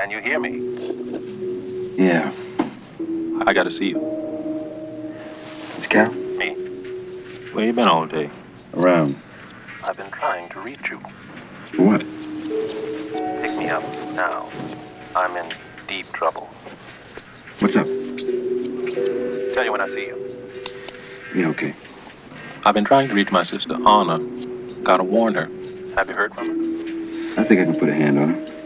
Can you hear me? Yeah. I gotta see you. It's Cal? Me. Where you been all day? Around. I've been trying to reach you. What? Pick me up now. I'm in deep trouble. What's up? Tell you when I see you. Yeah, okay. I've been trying to reach my sister Anna. Gotta warn her. Have you heard from her? I think I can put a hand on her.